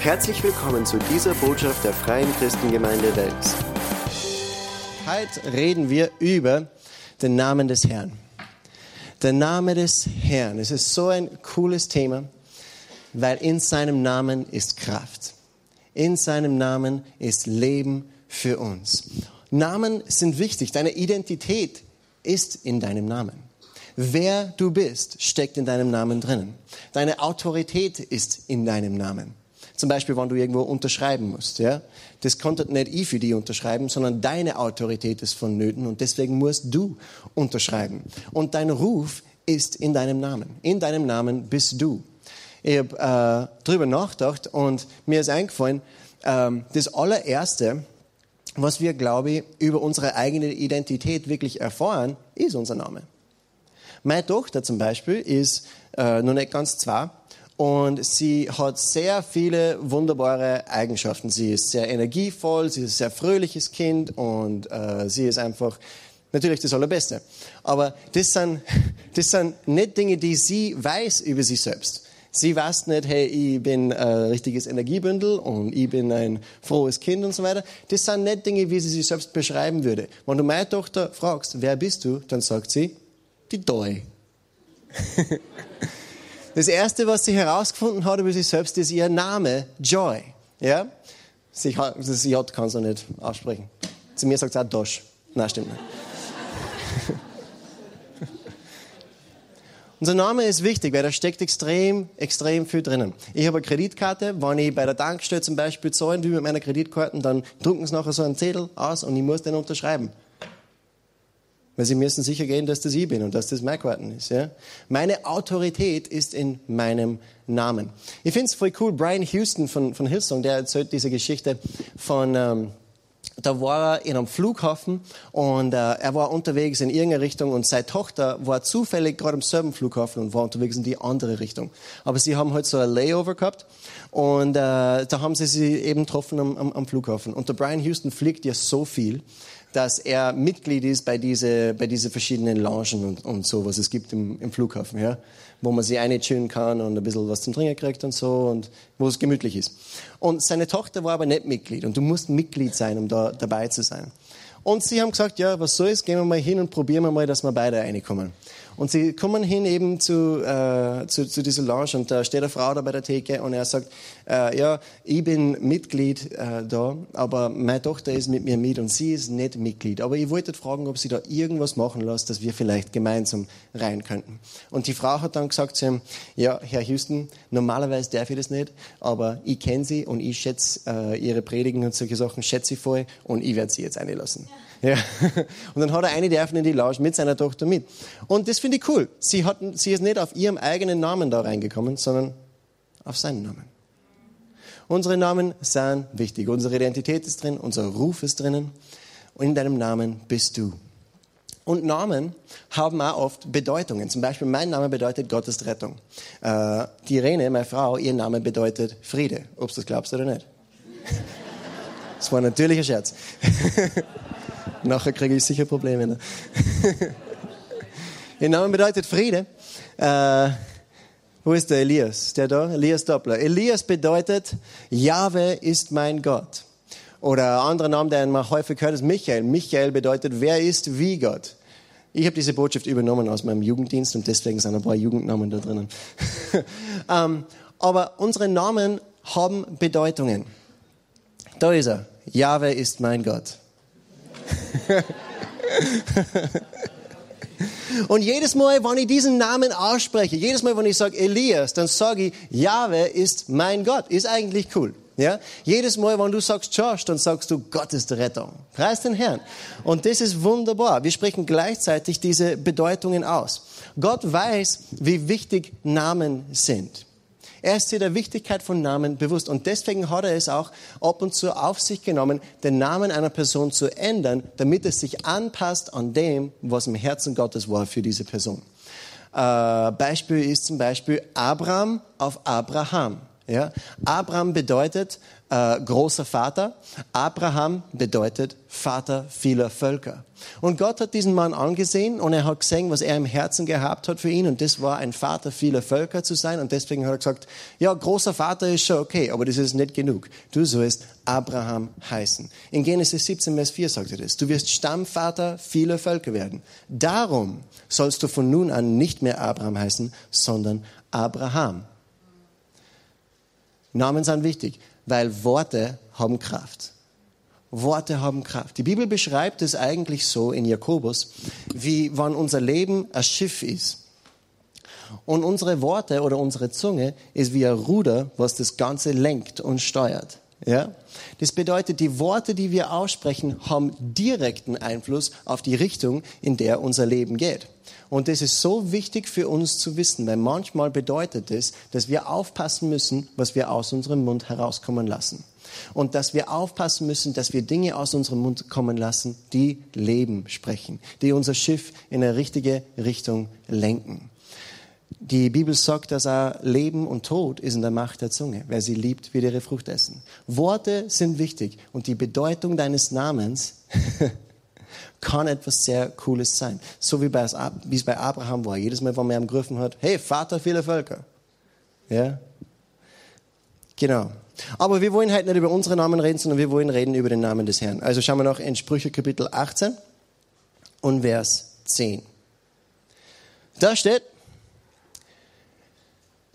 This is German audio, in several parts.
Herzlich willkommen zu dieser Botschaft der Freien Christengemeinde Wels. Heute reden wir über den Namen des Herrn. Der Name des Herrn. Es ist so ein cooles Thema, weil in seinem Namen ist Kraft. In seinem Namen ist Leben für uns. Namen sind wichtig. Deine Identität ist in deinem Namen. Wer du bist, steckt in deinem Namen drinnen. Deine Autorität ist in deinem Namen. Zum Beispiel, wenn du irgendwo unterschreiben musst. Ja? Das konnte nicht ich für dich unterschreiben, sondern deine Autorität ist vonnöten und deswegen musst du unterschreiben. Und dein Ruf ist in deinem Namen. In deinem Namen bist du. Ich habe äh, drüber nachgedacht und mir ist eingefallen, äh, das allererste, was wir, glaube ich, über unsere eigene Identität wirklich erfahren, ist unser Name. Meine Tochter zum Beispiel ist äh, noch nicht ganz zwei und sie hat sehr viele wunderbare Eigenschaften. Sie ist sehr energievoll, sie ist ein sehr fröhliches Kind und äh, sie ist einfach natürlich das Allerbeste. Aber das sind, das sind nicht Dinge, die sie weiß über sich selbst. Sie weiß nicht, hey, ich bin ein richtiges Energiebündel und ich bin ein frohes Kind und so weiter. Das sind nicht Dinge, wie sie sich selbst beschreiben würde. Wenn du meine Tochter fragst, wer bist du, dann sagt sie, die Doi. Das erste, was sie herausgefunden hat über sich selbst, ist ihr Name, Joy. Ja? Sie, das J kann sie nicht aussprechen. Zu mir sagt sie auch Dosh. Nein, stimmt nicht. Unser Name ist wichtig, weil da steckt extrem, extrem viel drinnen. Ich habe eine Kreditkarte, wenn ich bei der Tankstelle zum Beispiel zahlen will mit meiner Kreditkarte, dann drucken sie nachher so einen Zettel aus und ich muss den unterschreiben. Weil sie müssen sicher gehen, dass das ich bin und dass das mein Karten ist. Ja? Meine Autorität ist in meinem Namen. Ich finde es voll cool. Brian Houston von, von Hillsong, der erzählt diese Geschichte von, ähm, da war er in einem Flughafen und äh, er war unterwegs in irgendeine Richtung und seine Tochter war zufällig gerade im selben Flughafen und war unterwegs in die andere Richtung. Aber sie haben halt so ein Layover gehabt und äh, da haben sie sie eben getroffen am, am, am Flughafen. Und der Brian Houston fliegt ja so viel dass er Mitglied ist bei diese, bei diese verschiedenen Loungen und, und so, was es gibt im, im Flughafen, ja, wo man sich einchillen kann und ein bisschen was zum Trinken kriegt und so und wo es gemütlich ist. Und seine Tochter war aber nicht Mitglied und du musst Mitglied sein, um da dabei zu sein. Und sie haben gesagt, ja, was soll es, gehen wir mal hin und probieren wir mal, dass wir beide reinkommen. Und sie kommen hin eben zu, äh, zu, zu dieser Lounge und da steht eine Frau da bei der Theke und er sagt, äh, ja, ich bin Mitglied äh, da, aber meine Tochter ist mit mir mit und sie ist nicht Mitglied. Aber ich wollte fragen, ob sie da irgendwas machen lässt, dass wir vielleicht gemeinsam rein könnten. Und die Frau hat dann gesagt zu ihm, ja, Herr Houston, normalerweise darf ich das nicht, aber ich kenne sie und ich schätze äh, ihre Predigen und solche Sachen, schätze ich voll und ich werde sie jetzt einlassen. Ja. Ja. Und dann hat er eine dürfen in die Lounge mit seiner Tochter mit. Und das finde ich cool. Sie, hatten, sie ist nicht auf ihrem eigenen Namen da reingekommen, sondern auf seinen Namen. Unsere Namen sind wichtig. Unsere Identität ist drin, unser Ruf ist drinnen. Und in deinem Namen bist du. Und Namen haben auch oft Bedeutungen. Zum Beispiel mein Name bedeutet Gottes Rettung. Äh, die Irene, meine Frau, ihr Name bedeutet Friede. Ob du das glaubst oder nicht. Das war ein Scherz. Nachher kriege ich sicher Probleme. Ne? Ihr Name bedeutet Friede. Äh, wo ist der Elias? Der da? Elias Doppler. Elias bedeutet, Jahwe ist mein Gott. Oder ein anderer Name, der man häufig hört, ist Michael. Michael bedeutet, wer ist wie Gott. Ich habe diese Botschaft übernommen aus meinem Jugenddienst und deswegen sind ein paar Jugendnamen da drinnen. ähm, aber unsere Namen haben Bedeutungen. Da ist er. Jahwe ist mein Gott. Und jedes Mal, wenn ich diesen Namen ausspreche, jedes Mal, wenn ich sage Elias, dann sage ich, Jahwe ist mein Gott. Ist eigentlich cool. Ja? Jedes Mal, wenn du sagst Josh, dann sagst du, Gott ist Rettung. Preis den Herrn. Und das ist wunderbar. Wir sprechen gleichzeitig diese Bedeutungen aus. Gott weiß, wie wichtig Namen sind. Er ist sich der Wichtigkeit von Namen bewusst und deswegen hat er es auch ab und zu auf sich genommen, den Namen einer Person zu ändern, damit es sich anpasst an dem, was im Herzen Gottes war für diese Person. Äh, Beispiel ist zum Beispiel Abraham auf Abraham. Ja? Abraham bedeutet äh, großer Vater. Abraham bedeutet Vater vieler Völker. Und Gott hat diesen Mann angesehen und er hat gesehen, was er im Herzen gehabt hat für ihn. Und das war ein Vater vieler Völker zu sein. Und deswegen hat er gesagt, ja, großer Vater ist schon okay, aber das ist nicht genug. Du sollst Abraham heißen. In Genesis 17, Vers 4 sagt er das. Du wirst Stammvater vieler Völker werden. Darum sollst du von nun an nicht mehr Abraham heißen, sondern Abraham. Namen sind wichtig, weil Worte haben Kraft. Worte haben Kraft. Die Bibel beschreibt es eigentlich so in Jakobus, wie wann unser Leben ein Schiff ist. Und unsere Worte oder unsere Zunge ist wie ein Ruder, was das Ganze lenkt und steuert. Ja? Das bedeutet, die Worte, die wir aussprechen, haben direkten Einfluss auf die Richtung, in der unser Leben geht. Und das ist so wichtig für uns zu wissen, weil manchmal bedeutet es, dass wir aufpassen müssen, was wir aus unserem Mund herauskommen lassen. Und dass wir aufpassen müssen, dass wir Dinge aus unserem Mund kommen lassen, die Leben sprechen, die unser Schiff in eine richtige Richtung lenken. Die Bibel sagt, dass auch Leben und Tod ist in der Macht der Zunge. Wer sie liebt, wird ihre Frucht essen. Worte sind wichtig und die Bedeutung deines Namens kann etwas sehr Cooles sein. So wie, es bei Abraham war. Jedes Mal, wenn man ihm gerufen hat, hey, Vater vieler Völker. Ja? Genau. Aber wir wollen heute nicht über unsere Namen reden, sondern wir wollen reden über den Namen des Herrn. Also schauen wir noch in Sprüche Kapitel 18 und Vers 10. Da steht,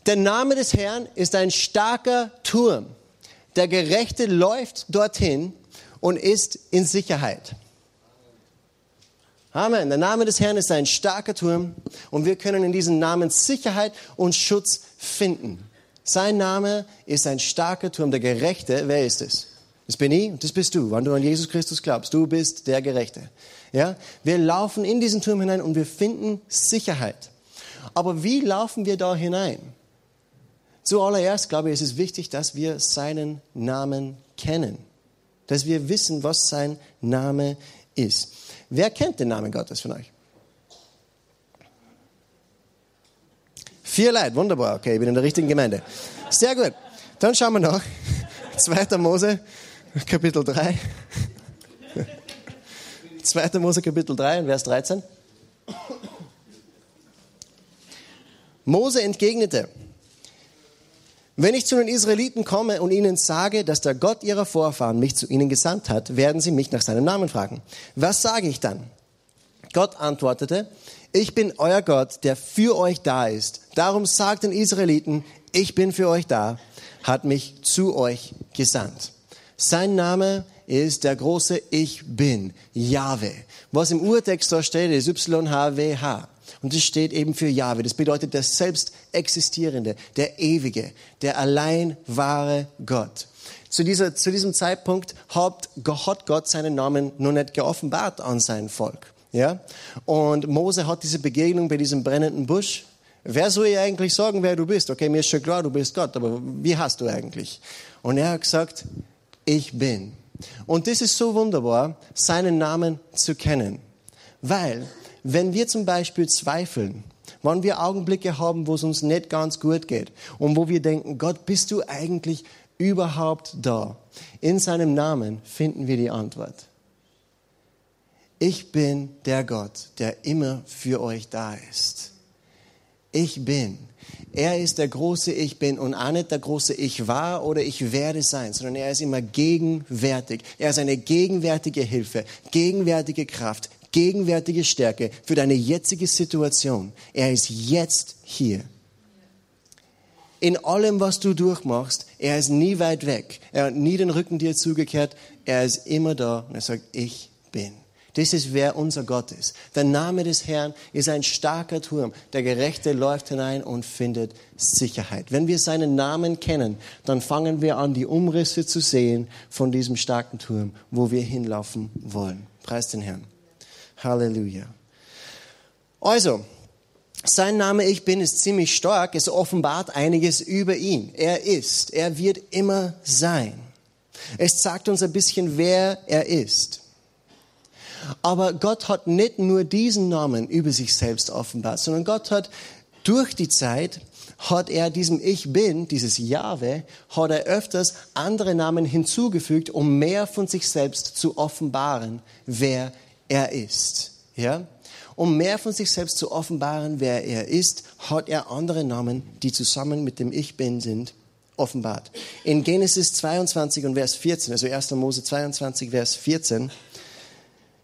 der Name des Herrn ist ein starker Turm. Der Gerechte läuft dorthin und ist in Sicherheit. Amen. Der Name des Herrn ist ein starker Turm und wir können in diesem Namen Sicherheit und Schutz finden. Sein Name ist ein starker Turm. Der Gerechte, wer ist es? Das bin ich und das bist du, wenn du an Jesus Christus glaubst. Du bist der Gerechte. Ja? Wir laufen in diesen Turm hinein und wir finden Sicherheit. Aber wie laufen wir da hinein? Zuallererst, glaube ich, ist es wichtig, dass wir seinen Namen kennen. Dass wir wissen, was sein Name ist. Wer kennt den Namen Gottes von euch? Vier Leute, wunderbar. Okay, ich bin in der richtigen Gemeinde. Sehr gut. Dann schauen wir nach. 2. Mose, Kapitel 3. 2. Mose, Kapitel 3, Vers 13. Mose entgegnete, wenn ich zu den Israeliten komme und ihnen sage, dass der Gott ihrer Vorfahren mich zu ihnen gesandt hat, werden sie mich nach seinem Namen fragen. Was sage ich dann? Gott antwortete, ich bin euer Gott, der für euch da ist. Darum sagt den Israeliten, ich bin für euch da, hat mich zu euch gesandt. Sein Name ist der große Ich bin, Jahwe. Was im Urtext da steht, ist YHWH. Und das steht eben für Jahwe. Das bedeutet der selbst existierende, der ewige, der allein wahre Gott. Zu, dieser, zu diesem Zeitpunkt hat, Gott seinen Namen noch nicht geoffenbart an sein Volk. Ja? Und Mose hat diese Begegnung bei diesem brennenden Busch. Wer soll ihr eigentlich sagen, wer du bist? Okay, mir ist schon klar, du bist Gott, aber wie hast du eigentlich? Und er hat gesagt, ich bin. Und das ist so wunderbar, seinen Namen zu kennen. Weil wenn wir zum Beispiel zweifeln, wenn wir Augenblicke haben, wo es uns nicht ganz gut geht und wo wir denken, Gott, bist du eigentlich überhaupt da? In seinem Namen finden wir die Antwort. Ich bin der Gott, der immer für euch da ist. Ich bin. Er ist der große Ich bin und auch nicht der große Ich war oder Ich werde sein, sondern er ist immer gegenwärtig. Er ist eine gegenwärtige Hilfe, gegenwärtige Kraft, gegenwärtige Stärke für deine jetzige Situation. Er ist jetzt hier. In allem, was du durchmachst, er ist nie weit weg. Er hat nie den Rücken dir zugekehrt. Er ist immer da und er sagt, ich bin. Das ist, wer unser Gott ist. Der Name des Herrn ist ein starker Turm. Der Gerechte läuft hinein und findet Sicherheit. Wenn wir seinen Namen kennen, dann fangen wir an, die Umrisse zu sehen von diesem starken Turm, wo wir hinlaufen wollen. Preis den Herrn. Halleluja. Also, sein Name Ich Bin ist ziemlich stark. Es offenbart einiges über ihn. Er ist. Er wird immer sein. Es sagt uns ein bisschen, wer er ist. Aber Gott hat nicht nur diesen Namen über sich selbst offenbart, sondern Gott hat Durch die Zeit hat er diesem Ich Bin, dieses Jahwe, hat er öfters andere Namen hinzugefügt, um mehr von sich selbst zu offenbaren, wer er ist. Ja? Um mehr von sich selbst zu offenbaren, wer er ist, hat er andere Namen, die zusammen mit dem Ich Bin sind, offenbart. In Genesis 22 und Vers 14, also 1. Mose 22, Vers 14,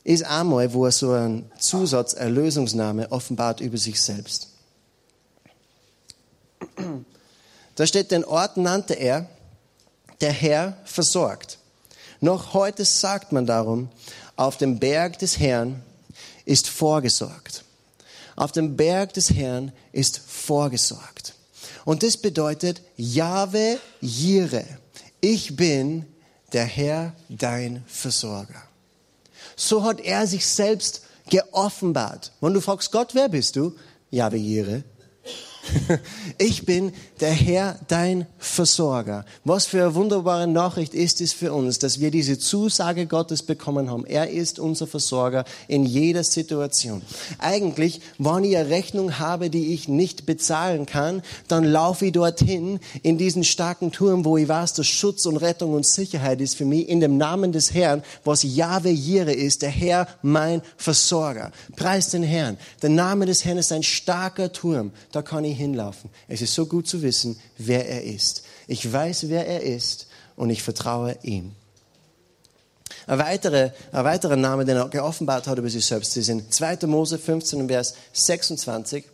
ist einmal, wo er so einen Zusatz, Erlösungsname offenbart über sich selbst. Da steht, den Ort nannte er, der Herr versorgt. Noch heute sagt man darum, auf dem Berg des Herrn ist vorgesorgt. Auf dem Berg des Herrn ist vorgesorgt. Und das bedeutet, Jahwe Jire, ich bin der Herr, dein Versorger. So hat er sich selbst geoffenbart. Wenn du fragst, Gott, wer bist du? Jahwe Jire, Ich bin der Herr, dein Versorger. Was für eine wunderbare Nachricht ist es für uns, dass wir diese Zusage Gottes bekommen haben. Er ist unser Versorger in jeder Situation. Eigentlich, wenn ich eine Rechnung habe, die ich nicht bezahlen kann, dann laufe ich dorthin in diesen starken Turm, wo ich weiß, dass Schutz und Rettung und Sicherheit ist für mich in dem Namen des Herrn, was Jahwe Jire ist, der Herr, mein Versorger. Preis den Herrn. Der Name des Herrn ist ein starker Turm. Da kann ich hinlaufen. Es ist so gut zu wissen, wer er ist. Ich weiß, wer er ist und ich vertraue ihm. Ein weiterer, ein weiterer Name, den er geoffenbart hat über sich selbst, ist in 2. Mose 15, Vers 26.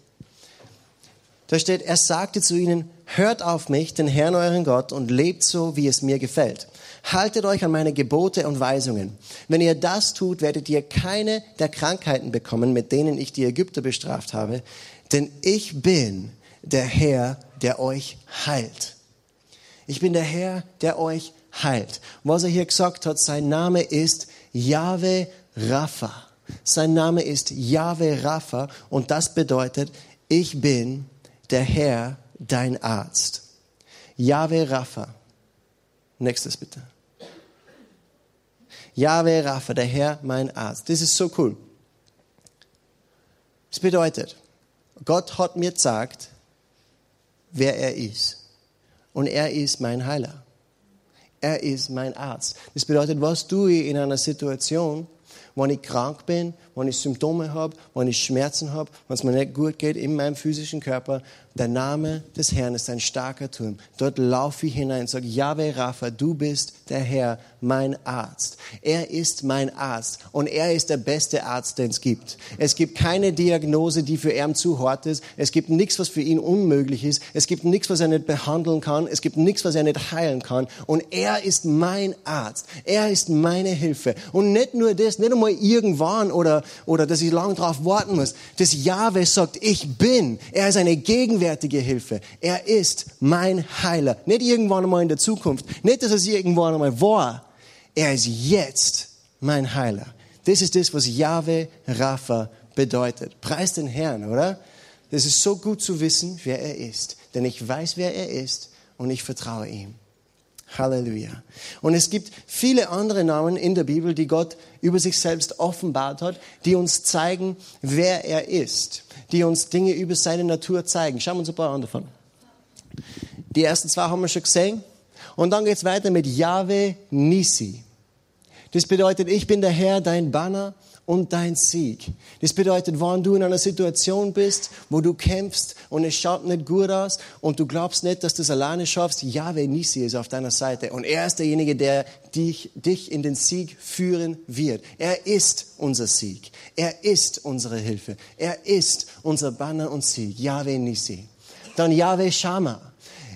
Da steht, er sagte zu ihnen, hört auf mich, den Herrn euren Gott, und lebt so, wie es mir gefällt. Haltet euch an meine Gebote und Weisungen. Wenn ihr das tut, werdet ihr keine der Krankheiten bekommen, mit denen ich die Ägypter bestraft habe, denn ich bin der Herr, der euch heilt. Ich bin der Herr, der euch heilt. Was er hier gesagt hat, sein Name ist Yahweh Rapha. Sein Name ist Yahweh Rapha und das bedeutet, ich bin der Herr, dein Arzt. Yahweh Rapha. Nächstes bitte. Yahweh Rapha, der Herr, mein Arzt. Das ist so cool. Das bedeutet, Gott hat mir gesagt, wer er ist. Und er ist mein Heiler. Er ist mein Arzt. Das bedeutet, was tue ich in einer Situation, wenn ich krank bin, wenn ich Symptome habe, wenn ich Schmerzen habe, wenn es mir nicht gut geht in meinem physischen Körper, der Name des Herrn ist ein starker Turm. Dort laufe ich hinein und sage, Yahweh Rapha, du bist der Herr, mein Arzt. Er ist mein Arzt und er ist der beste Arzt, den es gibt. Es gibt keine Diagnose, die für ihn zu hart ist. Es gibt nichts, was für ihn unmöglich ist. Es gibt nichts, was er nicht behandeln kann. Es gibt nichts, was er nicht heilen kann. Und er ist mein Arzt. Er ist meine Hilfe. Und nicht nur das, nicht einmal irgendwann oder, oder dass ich lange drauf warten muss. Das Yahweh sagt, ich bin. Er ist eine Gegenwärtige Hilfe. Er ist mein Heiler. Nicht irgendwann einmal in der Zukunft. Nicht, dass es irgendwann einmal war. Er ist jetzt mein Heiler. Das ist das, was Yahweh Rapha bedeutet. Preis den Herrn, oder? Das ist so gut zu wissen, wer er ist. Denn ich weiß, wer er ist und ich vertraue ihm. Halleluja. Und es gibt viele andere Namen in der Bibel, die Gott über sich selbst offenbart hat, die uns zeigen, wer er ist, die uns Dinge über seine Natur zeigen. Schauen wir uns ein paar an davon. Die ersten zwei haben wir schon gesehen. Und dann geht es weiter mit Yahweh Nisi. Das bedeutet, ich bin der Herr, dein Banner und dein Sieg. Das bedeutet, wenn du in einer Situation bist, wo du kämpfst und es schaut nicht gut aus und du glaubst nicht, dass du es alleine schaffst, Yahweh Nisi ist auf deiner Seite und er ist derjenige, der dich, dich in den Sieg führen wird. Er ist unser Sieg. Er ist unsere Hilfe. Er ist unser Banner und Sieg. Yahweh Nisi. Dann Yahweh Shama.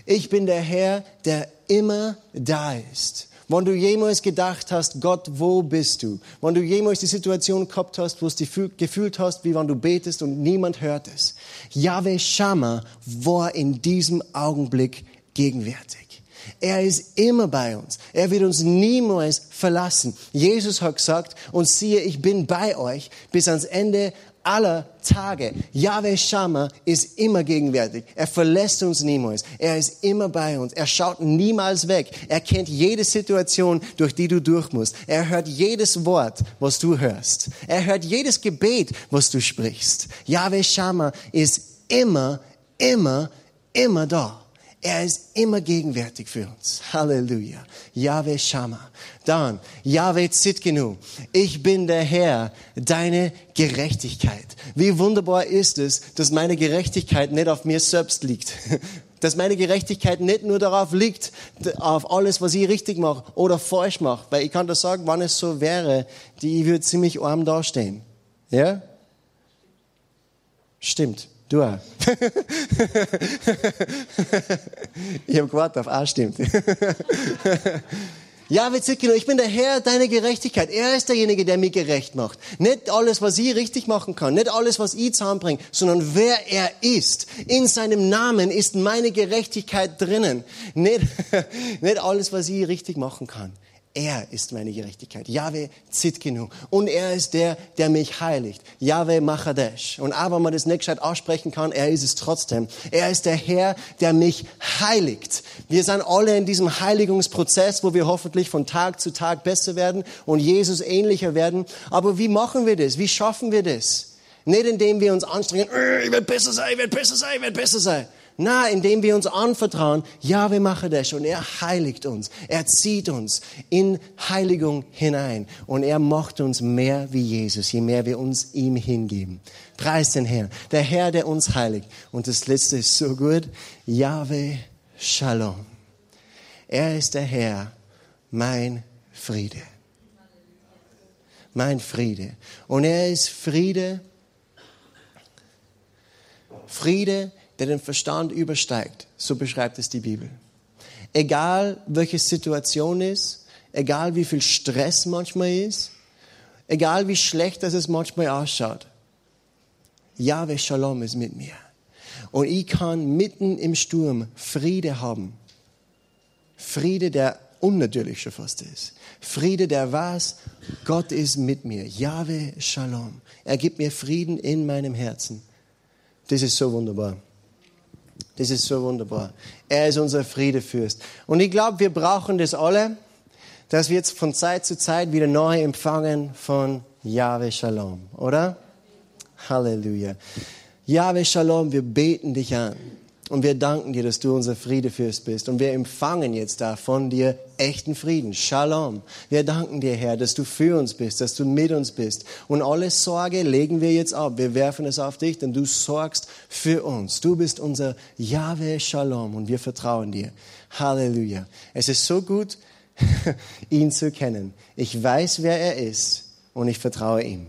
Ich bin der Herr, der immer da ist. Wenn du jemals gedacht hast, Gott, wo bist du? Wenn du jemals die Situation gehabt hast, wo du gefühlt hast, wie wenn du betest und niemand hört es. Yahweh Shammah war in diesem Augenblick gegenwärtig. Er ist immer bei uns. Er wird uns niemals verlassen. Jesus hat gesagt, und siehe, ich bin bei euch bis ans Ende aller Tage. Yahweh Shammah ist immer gegenwärtig. Er verlässt uns niemals. Er ist immer bei uns. Er schaut niemals weg. Er kennt jede Situation, durch die du durch musst. Er hört jedes Wort, was du hörst. Er hört jedes Gebet, was du sprichst. Yahweh Shammah ist immer immer, immer da. Er ist immer gegenwärtig für uns. Halleluja. Yahweh Shammah. Dann, Yahweh Zitkenu. Ich bin der Herr, deine Gerechtigkeit. Wie wunderbar ist es, dass meine Gerechtigkeit nicht auf mir selbst liegt. Dass meine Gerechtigkeit nicht nur darauf liegt, auf alles, was ich richtig mache oder falsch mache. Weil ich kann das sagen, wann es so wäre, die würde ziemlich arm dastehen. Ja? Stimmt. Du auch. ich habe gewartet auf A stimmt. Ja, Witzikino, ich bin der Herr deiner Gerechtigkeit. Er ist derjenige, der mich gerecht macht. Nicht alles, was ich richtig machen kann, nicht alles, was ich zusammenbringe, sondern wer er ist. In seinem Namen ist meine Gerechtigkeit drinnen. Nicht, nicht alles, was ich richtig machen kann. Er ist meine Gerechtigkeit. Yahweh Zitkinu. Und er ist der, der mich heiligt. Yahweh Machadesh. Und wenn man das nicht gescheit aussprechen kann, er ist es trotzdem. Er ist der Herr, der mich heiligt. Wir sind alle in diesem Heiligungsprozess, wo wir hoffentlich von Tag zu Tag besser werden und Jesus ähnlicher werden. Aber wie machen wir das? Wie schaffen wir das? Nicht indem wir uns anstrengen, äh, ich werde besser sein, ich werde besser sein, ich werde besser sein. Na, indem wir uns anvertrauen, ja, wir machen das und er heiligt uns. Er zieht uns in Heiligung hinein und er macht uns mehr wie Jesus, je mehr wir uns ihm hingeben. Preis den Herrn. Der Herr, der uns heiligt. Und das letzte ist so gut. Yahweh Shalom. Er ist der Herr, mein Friede. Mein Friede. Und er ist Friede. Friede, der den Verstand übersteigt. So beschreibt es die Bibel. Egal welche Situation ist, egal wie viel Stress manchmal ist, egal wie schlecht es manchmal ausschaut. Yahweh Shalom ist mit mir. Und ich kann mitten im Sturm Friede haben. Friede, der unnatürlich schon fast ist. Friede, der weiß, Gott ist mit mir. Yahweh Shalom. Er gibt mir Frieden in meinem Herzen. Das ist so wunderbar. Das ist so wunderbar. Er ist unser Friedefürst. Und ich glaube, wir brauchen das alle, dass wir jetzt von Zeit zu Zeit wieder neu empfangen von Yahweh Shalom, oder? Halleluja. Yahweh Shalom, wir beten dich an. Und wir danken dir, dass du unser Friedefürst bist. Und wir empfangen jetzt da von dir echten Frieden. Shalom. Wir danken dir, Herr, dass du für uns bist, dass du mit uns bist. Und alle Sorge legen wir jetzt ab. Wir werfen es auf dich, denn du sorgst für uns. Du bist unser Yahweh Shalom und wir vertrauen dir. Halleluja. Es ist so gut, ihn zu kennen. Ich weiß, wer er ist und ich vertraue ihm.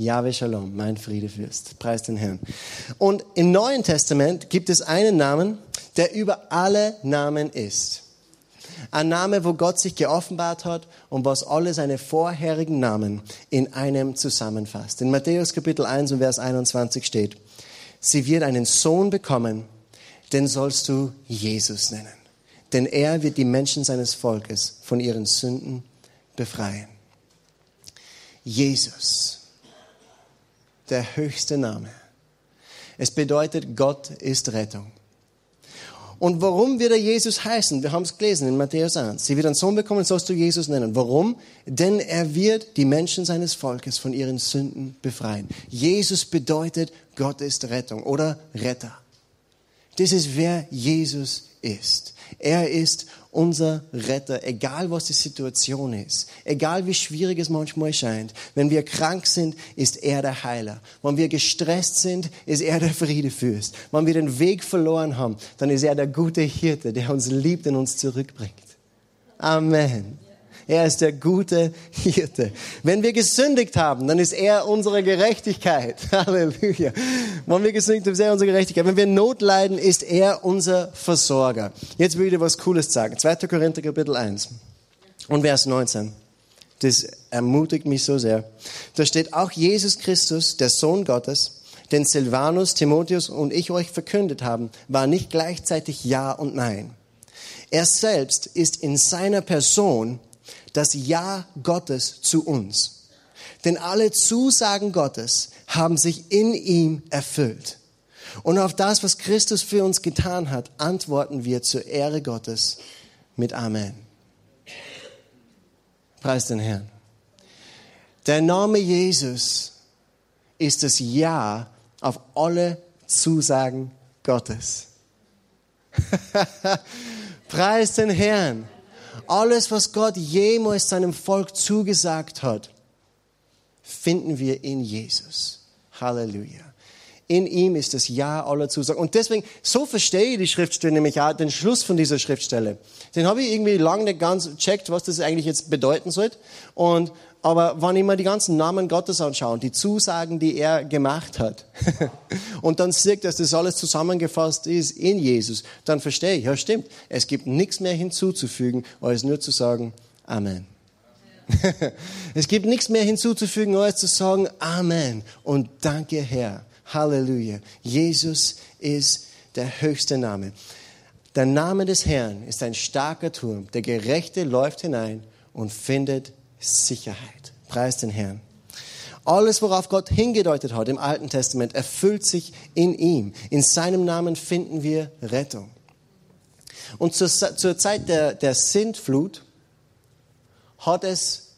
Yahweh Shalom, mein Friedefürst. Preis den Herrn. Und im Neuen Testament gibt es einen Namen, der über alle Namen ist. Ein Name, wo Gott sich geoffenbart hat und was alle seine vorherigen Namen in einem zusammenfasst. In Matthäus Kapitel 1 und Vers 21 steht, sie wird einen Sohn bekommen, den sollst du Jesus nennen. Denn er wird die Menschen seines Volkes von ihren Sünden befreien. Jesus der höchste Name. Es bedeutet, Gott ist Rettung. Und warum wird er Jesus heißen? Wir haben es gelesen in Matthäus 1. Sie wird einen Sohn bekommen, sollst du Jesus nennen. Warum? Denn er wird die Menschen seines Volkes von ihren Sünden befreien. Jesus bedeutet, Gott ist Rettung oder Retter. Das ist wer Jesus ist. Er ist unser Retter, egal was die Situation ist, egal wie schwierig es manchmal scheint. Wenn wir krank sind, ist er der Heiler. Wenn wir gestresst sind, ist er der Friedefürst. Wenn wir den Weg verloren haben, dann ist er der gute Hirte, der uns liebt und uns zurückbringt. Amen. Er ist der gute Hirte. Wenn wir gesündigt haben, dann ist er unsere Gerechtigkeit. Halleluja. Wenn wir gesündigt haben, ist er unsere Gerechtigkeit. Wenn wir Not leiden, ist er unser Versorger. Jetzt will ich dir was Cooles sagen. 2. Korinther Kapitel 1 und Vers 19. Das ermutigt mich so sehr. Da steht auch Jesus Christus, der Sohn Gottes, den Silvanus, Timotheus und ich euch verkündet haben, war nicht gleichzeitig Ja und Nein. Er selbst ist in seiner Person das Ja Gottes zu uns. Denn alle Zusagen Gottes haben sich in ihm erfüllt. Und auf das, was Christus für uns getan hat, antworten wir zur Ehre Gottes mit Amen. Preis den Herrn. Der Name Jesus ist das Ja auf alle Zusagen Gottes. Preis den Herrn. Alles, was Gott jemals seinem Volk zugesagt hat, finden wir in Jesus. Halleluja. In ihm ist das Ja aller Zusagen. Und deswegen, so verstehe ich die Schriftstelle nämlich auch, den Schluss von dieser Schriftstelle. Den habe ich irgendwie lange nicht ganz checkt, was das eigentlich jetzt bedeuten soll. Und, aber wenn ich mir die ganzen Namen Gottes anschaue, die Zusagen, die er gemacht hat, und dann sehe, dass das alles zusammengefasst ist in Jesus, dann verstehe ich, ja stimmt, es gibt nichts mehr hinzuzufügen, als nur zu sagen, Amen. es gibt nichts mehr hinzuzufügen, als zu sagen, Amen und danke Herr. Halleluja. Jesus ist der höchste Name. Der Name des Herrn ist ein starker Turm. Der Gerechte läuft hinein und findet Sicherheit. Preis den Herrn. Alles, worauf Gott hingedeutet hat im Alten Testament, erfüllt sich in ihm. In seinem Namen finden wir Rettung. Und zur, zur Zeit der, der Sintflut hat es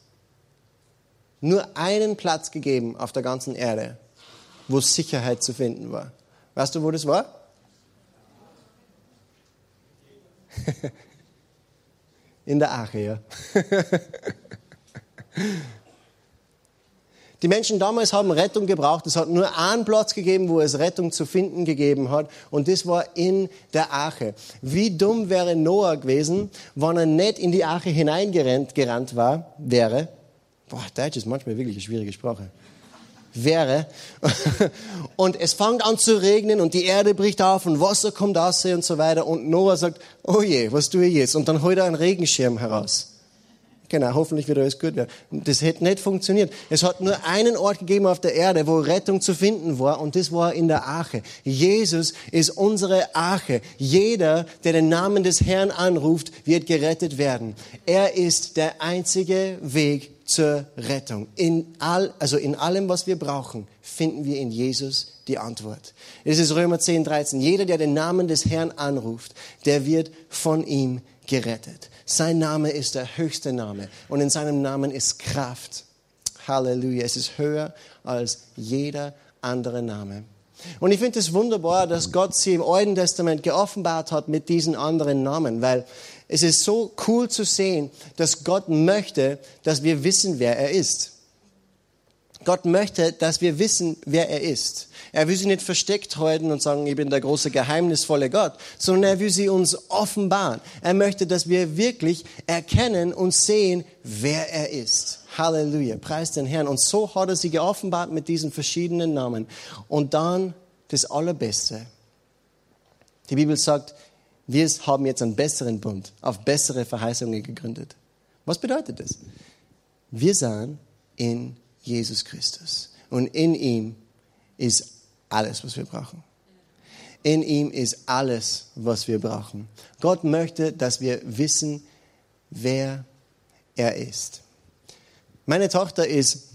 nur einen Platz gegeben auf der ganzen Erde, wo Sicherheit zu finden war. Weißt du, wo das war? In der Arche, ja. Die Menschen damals haben Rettung gebraucht. Es hat nur einen Platz gegeben, wo es Rettung zu finden gegeben hat. Und das war in der Arche. Wie dumm wäre Noah gewesen, wenn er nicht in die Arche hineingerannt gerannt war, wäre. Boah, Deutsch ist manchmal wirklich eine schwierige Sprache wäre. Und es fängt an zu regnen und die Erde bricht auf und Wasser kommt aus und so weiter. Und Noah sagt, oh je, was tue ich jetzt? Und dann holt er einen Regenschirm heraus. Genau, hoffentlich wird alles gut werden. Das hätte nicht funktioniert. Es hat nur einen Ort gegeben auf der Erde, wo Rettung zu finden war, und das war in der Arche. Jesus ist unsere Arche. Jeder, der den Namen des Herrn anruft, wird gerettet werden. Er ist der einzige Weg zur Rettung. In all, also in allem, was wir brauchen, finden wir in Jesus die Antwort. Es ist Römer 10, 13. Jeder, der den Namen des Herrn anruft, der wird von ihm gerettet. Sein Name ist der höchste Name und in seinem Namen ist Kraft. Halleluja. Es ist höher als jeder andere Name. Und ich finde es wunderbar, dass Gott sie im Alten Testament geoffenbart hat mit diesen anderen Namen, weil es ist so cool zu sehen, dass Gott möchte, dass wir wissen, wer er ist. Gott möchte, dass wir wissen, wer er ist. Er will sie nicht versteckt halten und sagen, ich bin der große geheimnisvolle Gott, sondern er will sie uns offenbaren. Er möchte, dass wir wirklich erkennen und sehen, wer er ist. Halleluja, preis den Herrn. Und so hat er sie geoffenbart mit diesen verschiedenen Namen. Und dann das Allerbeste. Die Bibel sagt, wir haben jetzt einen besseren Bund, auf bessere Verheißungen gegründet. Was bedeutet das? Wir sind in Jesus Christus. Und in ihm ist alles, was wir brauchen. In ihm ist alles, was wir brauchen. Gott möchte, dass wir wissen, wer er ist. Meine Tochter ist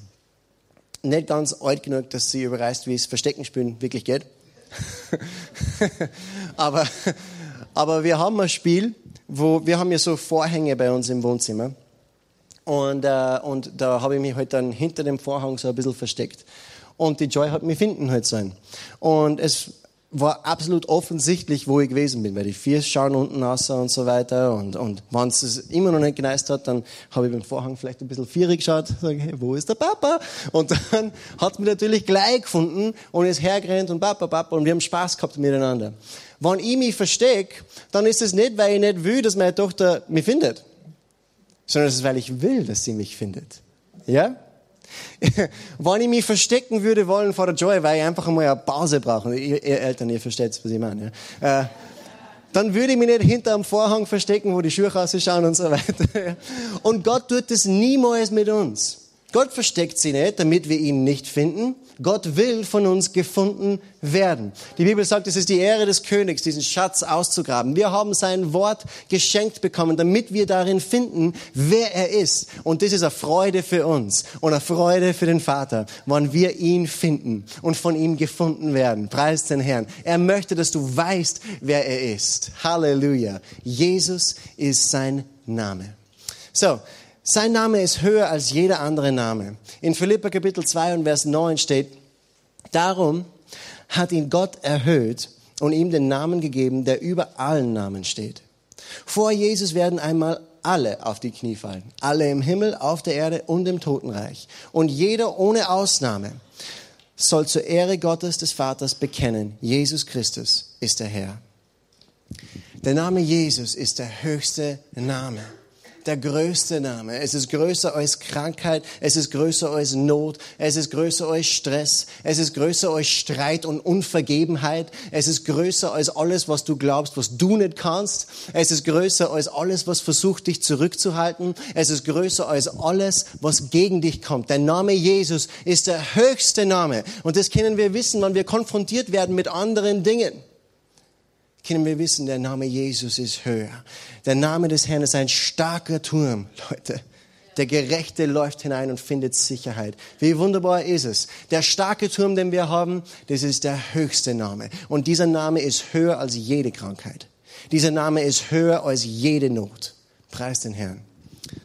nicht ganz alt genug, dass sie überreißt, wie es Verstecken spielen wirklich geht. aber, aber wir haben ein Spiel, wo wir haben ja so Vorhänge bei uns im Wohnzimmer. Und, äh, und da habe ich mich halt dann hinter dem Vorhang so ein bisschen versteckt. Und die Joy hat mich finden halt sein. Und es war absolut offensichtlich, wo ich gewesen bin, weil die Vier schauen unten raus und so weiter. Und, und wenn es immer noch nicht geneist hat, dann habe ich beim Vorhang vielleicht ein bisschen vierig geschaut, sage, hey, wo ist der Papa? Und dann hat mich natürlich gleich gefunden und ist hergerannt und Papa, Papa und wir haben Spaß gehabt miteinander. Wenn ich mich verstecke, dann ist es nicht, weil ich nicht will, dass meine Tochter mich findet sondern es ist, weil ich will, dass sie mich findet. Ja? Wenn ich mich verstecken würde wollen vor der Joy, weil ich einfach einmal eine Pause brauche, ihr, ihr Eltern, ihr versteht, was ich meine, ja? äh, dann würde ich mich nicht hinter einem Vorhang verstecken, wo die Schuhe rausschauen und so weiter. Und Gott tut das niemals mit uns. Gott versteckt sie nicht, damit wir ihn nicht finden, Gott will von uns gefunden werden. Die Bibel sagt, es ist die Ehre des Königs, diesen Schatz auszugraben. Wir haben sein Wort geschenkt bekommen, damit wir darin finden, wer er ist. Und das ist eine Freude für uns und eine Freude für den Vater, wann wir ihn finden und von ihm gefunden werden. Preis den Herrn. Er möchte, dass du weißt, wer er ist. Halleluja. Jesus ist sein Name. So, sein Name ist höher als jeder andere Name. In Philippa Kapitel 2 und Vers 9 steht, darum hat ihn Gott erhöht und ihm den Namen gegeben, der über allen Namen steht. Vor Jesus werden einmal alle auf die Knie fallen. Alle im Himmel, auf der Erde und im Totenreich. Und jeder ohne Ausnahme soll zur Ehre Gottes des Vaters bekennen, Jesus Christus ist der Herr. Der Name Jesus ist der höchste Name der größte Name. Es ist größer als Krankheit, es ist größer als Not, es ist größer als Stress, es ist größer als Streit und Unvergebenheit, es ist größer als alles, was du glaubst, was du nicht kannst, es ist größer als alles, was versucht, dich zurückzuhalten, es ist größer als alles, was gegen dich kommt. Der Name Jesus ist der höchste Name und das können wir wissen, wenn wir konfrontiert werden mit anderen Dingen können wir wissen, der Name Jesus ist höher. Der Name des Herrn ist ein starker Turm, Leute. Der Gerechte läuft hinein und findet Sicherheit. Wie wunderbar ist es. Der starke Turm, den wir haben, das ist der höchste Name. Und dieser Name ist höher als jede Krankheit. Dieser Name ist höher als jede Not. Preis den Herrn.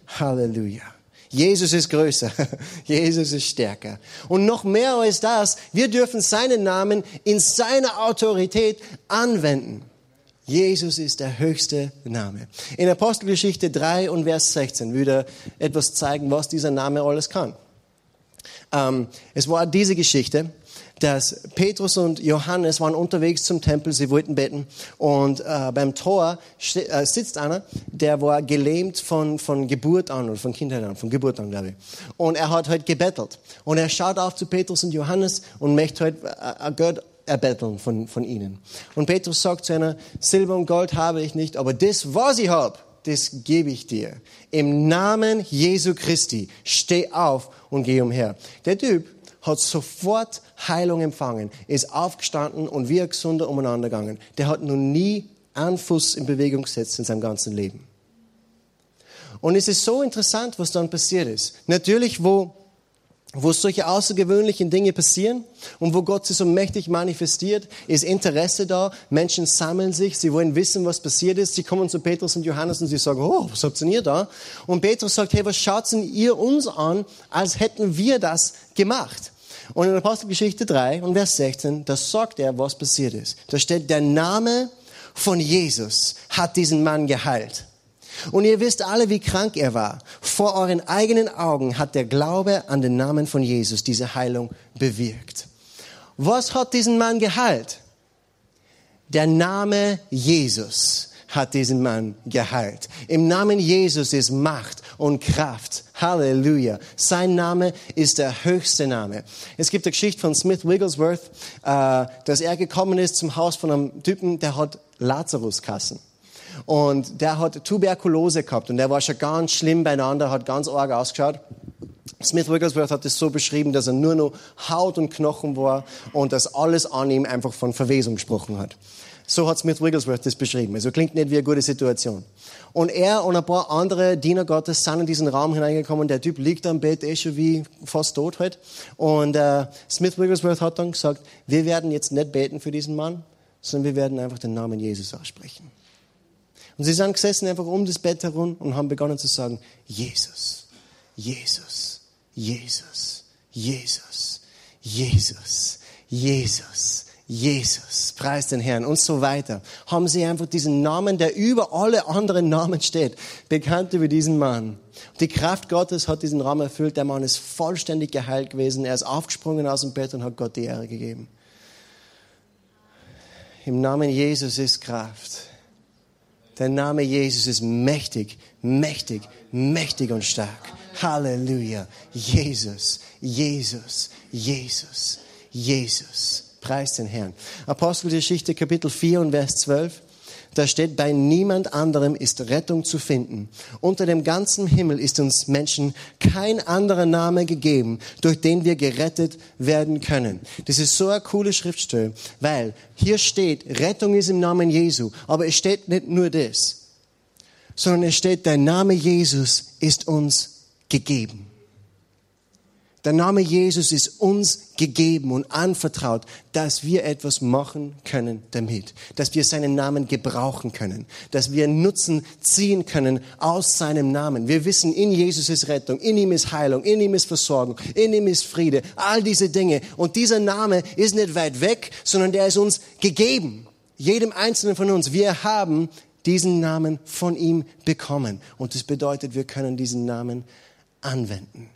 Halleluja. Jesus ist größer. Jesus ist stärker. Und noch mehr als das, wir dürfen seinen Namen in seiner Autorität anwenden. Jesus ist der höchste Name. In Apostelgeschichte 3 und Vers 16 würde etwas zeigen, was dieser Name alles kann. Ähm, es war diese Geschichte, dass Petrus und Johannes waren unterwegs zum Tempel, sie wollten beten und äh, beim Tor äh, sitzt einer, der war gelähmt von, von Geburt an oder von Kindheit an, von Geburt an, glaube ich. Und er hat halt gebettelt. Und er schaut auf zu Petrus und Johannes und möchte halt äh, Gott erbetteln von, von ihnen. Und Petrus sagt zu einer, Silber und Gold habe ich nicht, aber das, was ich habe, das gebe ich dir. Im Namen Jesu Christi, steh auf und geh umher. Der Typ hat sofort Heilung empfangen, ist aufgestanden und wie ein Gesunder umeinander gegangen. Der hat noch nie einen Fuß in Bewegung gesetzt in seinem ganzen Leben. Und es ist so interessant, was dann passiert ist. Natürlich, wo wo solche außergewöhnlichen Dinge passieren und wo Gott sich so mächtig manifestiert, ist Interesse da. Menschen sammeln sich, sie wollen wissen, was passiert ist. Sie kommen zu Petrus und Johannes und sie sagen, oh, was habt ihr da? Und Petrus sagt, hey, was schaut denn ihr uns an, als hätten wir das gemacht? Und in Apostelgeschichte 3 und Vers 16, da sagt er, was passiert ist. Da steht, der Name von Jesus hat diesen Mann geheilt. Und ihr wisst alle, wie krank er war. Vor euren eigenen Augen hat der Glaube an den Namen von Jesus diese Heilung bewirkt. Was hat diesen Mann geheilt? Der Name Jesus hat diesen Mann geheilt. Im Namen Jesus ist Macht und Kraft. Halleluja. Sein Name ist der höchste Name. Es gibt eine Geschichte von Smith Wigglesworth, äh, dass er gekommen ist zum Haus von einem Typen, der hat Lazaruskassen. Und der hat Tuberkulose gehabt und der war schon ganz schlimm beieinander, hat ganz arg ausgeschaut. Smith Wigglesworth hat es so beschrieben, dass er nur noch Haut und Knochen war und dass alles an ihm einfach von Verwesung gesprochen hat. So hat Smith Wigglesworth das beschrieben. Also klingt nicht wie eine gute Situation. Und er und ein paar andere Diener Gottes sind in diesen Raum hineingekommen. Der Typ liegt am Bett, eh schon wie fast tot halt. Und äh, Smith Wigglesworth hat dann gesagt, wir werden jetzt nicht beten für diesen Mann, sondern wir werden einfach den Namen Jesus aussprechen. Und sie sind gesessen einfach um das Bett herum und haben begonnen zu sagen, Jesus, Jesus, Jesus, Jesus, Jesus, Jesus, Jesus, preis den Herrn und so weiter. Haben sie einfach diesen Namen, der über alle anderen Namen steht, bekannt über diesen Mann. Die Kraft Gottes hat diesen Raum erfüllt. Der Mann ist vollständig geheilt gewesen. Er ist aufgesprungen aus dem Bett und hat Gott die Ehre gegeben. Im Namen Jesus ist Kraft. Der Name Jesus ist mächtig, mächtig, mächtig und stark. Halleluja. Jesus, Jesus, Jesus, Jesus. Preis den Herrn. Apostelgeschichte Kapitel 4 und Vers 12. Da steht, bei niemand anderem ist Rettung zu finden. Unter dem ganzen Himmel ist uns Menschen kein anderer Name gegeben, durch den wir gerettet werden können. Das ist so eine coole Schriftstelle, weil hier steht, Rettung ist im Namen Jesu. Aber es steht nicht nur das, sondern es steht, der Name Jesus ist uns gegeben. Der Name Jesus ist uns gegeben und anvertraut, dass wir etwas machen können damit, dass wir seinen Namen gebrauchen können, dass wir Nutzen ziehen können aus seinem Namen. Wir wissen, in Jesus ist Rettung, in ihm ist Heilung, in ihm ist Versorgung, in ihm ist Friede, all diese Dinge. Und dieser Name ist nicht weit weg, sondern der ist uns gegeben. Jedem Einzelnen von uns. Wir haben diesen Namen von ihm bekommen. Und das bedeutet, wir können diesen Namen anwenden.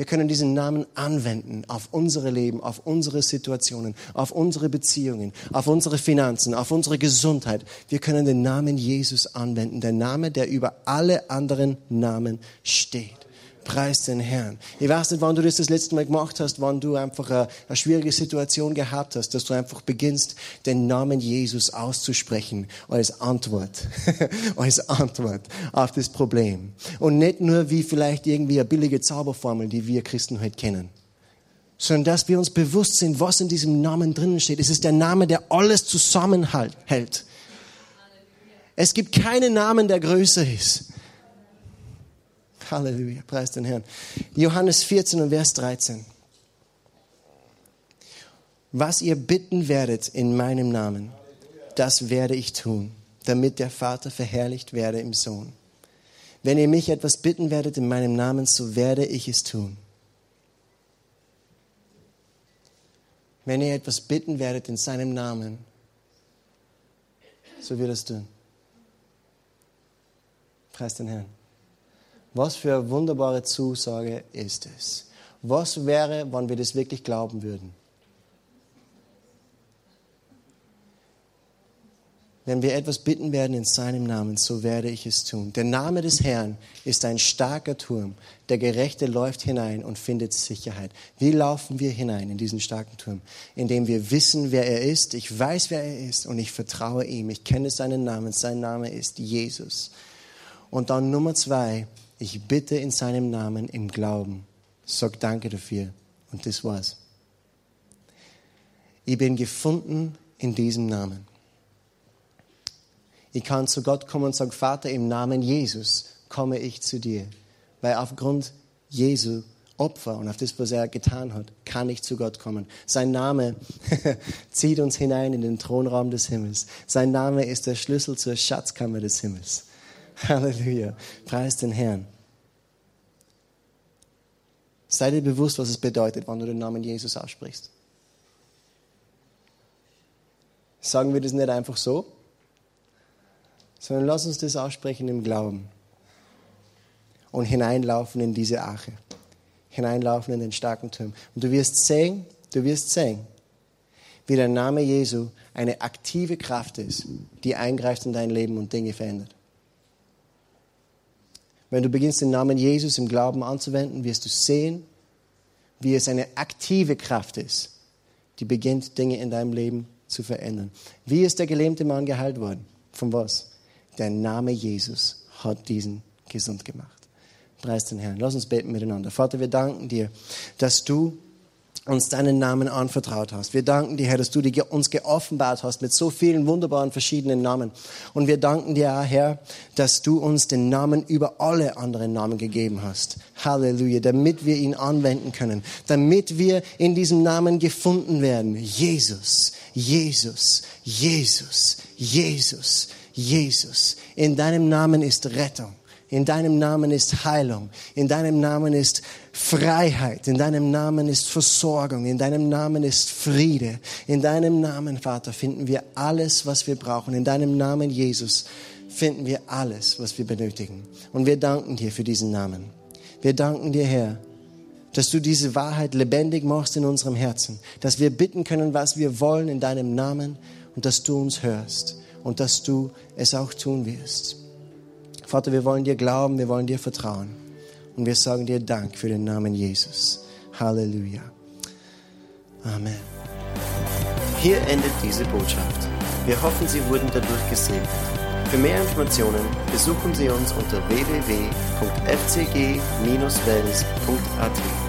Wir können diesen Namen anwenden auf unsere Leben, auf unsere Situationen, auf unsere Beziehungen, auf unsere Finanzen, auf unsere Gesundheit. Wir können den Namen Jesus anwenden, der Name, der über alle anderen Namen steht. Preis den Herrn. Ich weiß nicht, wann du das das letzte Mal gemacht hast, wann du einfach eine, eine, schwierige Situation gehabt hast, dass du einfach beginnst, den Namen Jesus auszusprechen als Antwort, als Antwort auf das Problem. Und nicht nur wie vielleicht irgendwie eine billige Zauberformel, die wir Christen heute kennen sondern dass wir uns bewusst sind, was in diesem Namen drinnen steht. Es ist der Name, der alles zusammenhält. Es gibt keinen Namen, der größer ist. Halleluja, preis den Herrn. Johannes 14 und Vers 13. Was ihr bitten werdet in meinem Namen, das werde ich tun, damit der Vater verherrlicht werde im Sohn. Wenn ihr mich etwas bitten werdet in meinem Namen, so werde ich es tun. Wenn ihr etwas bitten werdet in seinem Namen, so wird es tun. Preis den Herrn. Was für eine wunderbare Zusage ist es. Was wäre, wenn wir das wirklich glauben würden? Wenn wir etwas bitten werden in seinem Namen, so werde ich es tun. Der Name des Herrn ist ein starker Turm. Der Gerechte läuft hinein und findet Sicherheit. Wie laufen wir hinein in diesen starken Turm? Indem wir wissen, wer er ist. Ich weiß, wer er ist und ich vertraue ihm. Ich kenne seinen Namen. Sein Name ist Jesus. Und dann Nummer zwei, ich bitte in seinem Namen im Glauben. Sag Danke dafür. Und das war's. Ich bin gefunden in diesem Namen. Ich kann zu Gott kommen und sagen, Vater, im Namen Jesus komme ich zu dir. Weil aufgrund Jesu Opfer und auf das, was er getan hat, kann ich zu Gott kommen. Sein Name zieht uns hinein in den Thronraum des Himmels. Sein Name ist der Schlüssel zur Schatzkammer des Himmels. Halleluja. Preis den Herrn. Sei dir bewusst, was es bedeutet, wenn du den Namen Jesus aussprichst. Sagen wir das nicht einfach so, sondern lass uns das aussprechen im Glauben und hineinlaufen in diese Ache, hineinlaufen in den starken Turm. Und du wirst sehen, du wirst sehen, wie der Name Jesu eine aktive Kraft ist, die eingreift in dein Leben und Dinge verändert. Wenn du beginnst, den Namen Jesus im Glauben anzuwenden, wirst du sehen, wie es eine aktive Kraft ist, die beginnt, Dinge in deinem Leben zu verändern. Wie ist der gelähmte Mann geheilt worden? Von was? Der Name Jesus hat diesen gesund gemacht. Preis den Herrn. Lass uns beten miteinander. Vater, wir danken dir, dass du uns deinen Namen anvertraut hast. Wir danken dir, Herr, dass du uns geoffenbart hast mit so vielen wunderbaren verschiedenen Namen. Und wir danken dir, Herr, dass du uns den Namen über alle anderen Namen gegeben hast. Halleluja, damit wir ihn anwenden können, damit wir in diesem Namen gefunden werden. Jesus, Jesus, Jesus, Jesus, Jesus. In deinem Namen ist Rettung. In deinem Namen ist Heilung. In deinem Namen ist Freiheit. In deinem Namen ist Versorgung. In deinem Namen ist Friede. In deinem Namen, Vater, finden wir alles, was wir brauchen. In deinem Namen, Jesus, finden wir alles, was wir benötigen. Und wir danken dir für diesen Namen. Wir danken dir, Herr, dass du diese Wahrheit lebendig machst in unserem Herzen. Dass wir bitten können, was wir wollen in deinem Namen und dass du uns hörst und dass du es auch tun wirst. Vater, wir wollen dir glauben, wir wollen dir vertrauen. Und wir sagen dir Dank für den Namen Jesus. Halleluja. Amen. Hier endet diese Botschaft. Wir hoffen, Sie wurden dadurch gesegnet. Für mehr Informationen besuchen Sie uns unter www.fcg-wells.at.